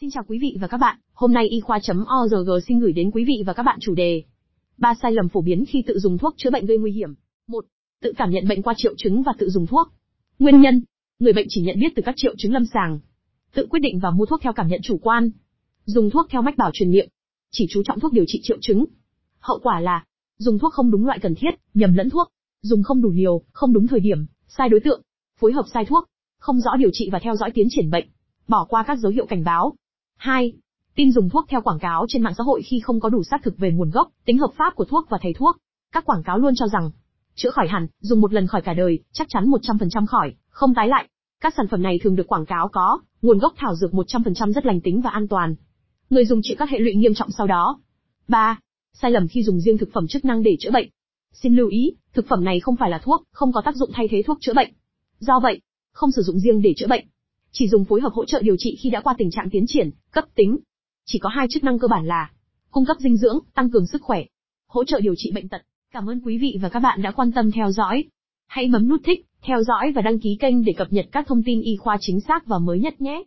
Xin chào quý vị và các bạn, hôm nay y khoa.org xin gửi đến quý vị và các bạn chủ đề. Ba sai lầm phổ biến khi tự dùng thuốc chữa bệnh gây nguy hiểm. 1. Tự cảm nhận bệnh qua triệu chứng và tự dùng thuốc. Nguyên nhân. Người bệnh chỉ nhận biết từ các triệu chứng lâm sàng. Tự quyết định và mua thuốc theo cảm nhận chủ quan. Dùng thuốc theo mách bảo truyền miệng. Chỉ chú trọng thuốc điều trị triệu chứng. Hậu quả là dùng thuốc không đúng loại cần thiết, nhầm lẫn thuốc, dùng không đủ liều, không đúng thời điểm, sai đối tượng, phối hợp sai thuốc, không rõ điều trị và theo dõi tiến triển bệnh, bỏ qua các dấu hiệu cảnh báo. 2. Tin dùng thuốc theo quảng cáo trên mạng xã hội khi không có đủ xác thực về nguồn gốc, tính hợp pháp của thuốc và thầy thuốc. Các quảng cáo luôn cho rằng, chữa khỏi hẳn, dùng một lần khỏi cả đời, chắc chắn 100% khỏi, không tái lại. Các sản phẩm này thường được quảng cáo có nguồn gốc thảo dược 100% rất lành tính và an toàn. Người dùng chịu các hệ lụy nghiêm trọng sau đó. 3. Sai lầm khi dùng riêng thực phẩm chức năng để chữa bệnh. Xin lưu ý, thực phẩm này không phải là thuốc, không có tác dụng thay thế thuốc chữa bệnh. Do vậy, không sử dụng riêng để chữa bệnh. Chỉ dùng phối hợp hỗ trợ điều trị khi đã qua tình trạng tiến triển, cấp tính. Chỉ có hai chức năng cơ bản là cung cấp dinh dưỡng, tăng cường sức khỏe, hỗ trợ điều trị bệnh tật. Cảm ơn quý vị và các bạn đã quan tâm theo dõi. Hãy bấm nút thích, theo dõi và đăng ký kênh để cập nhật các thông tin y khoa chính xác và mới nhất nhé.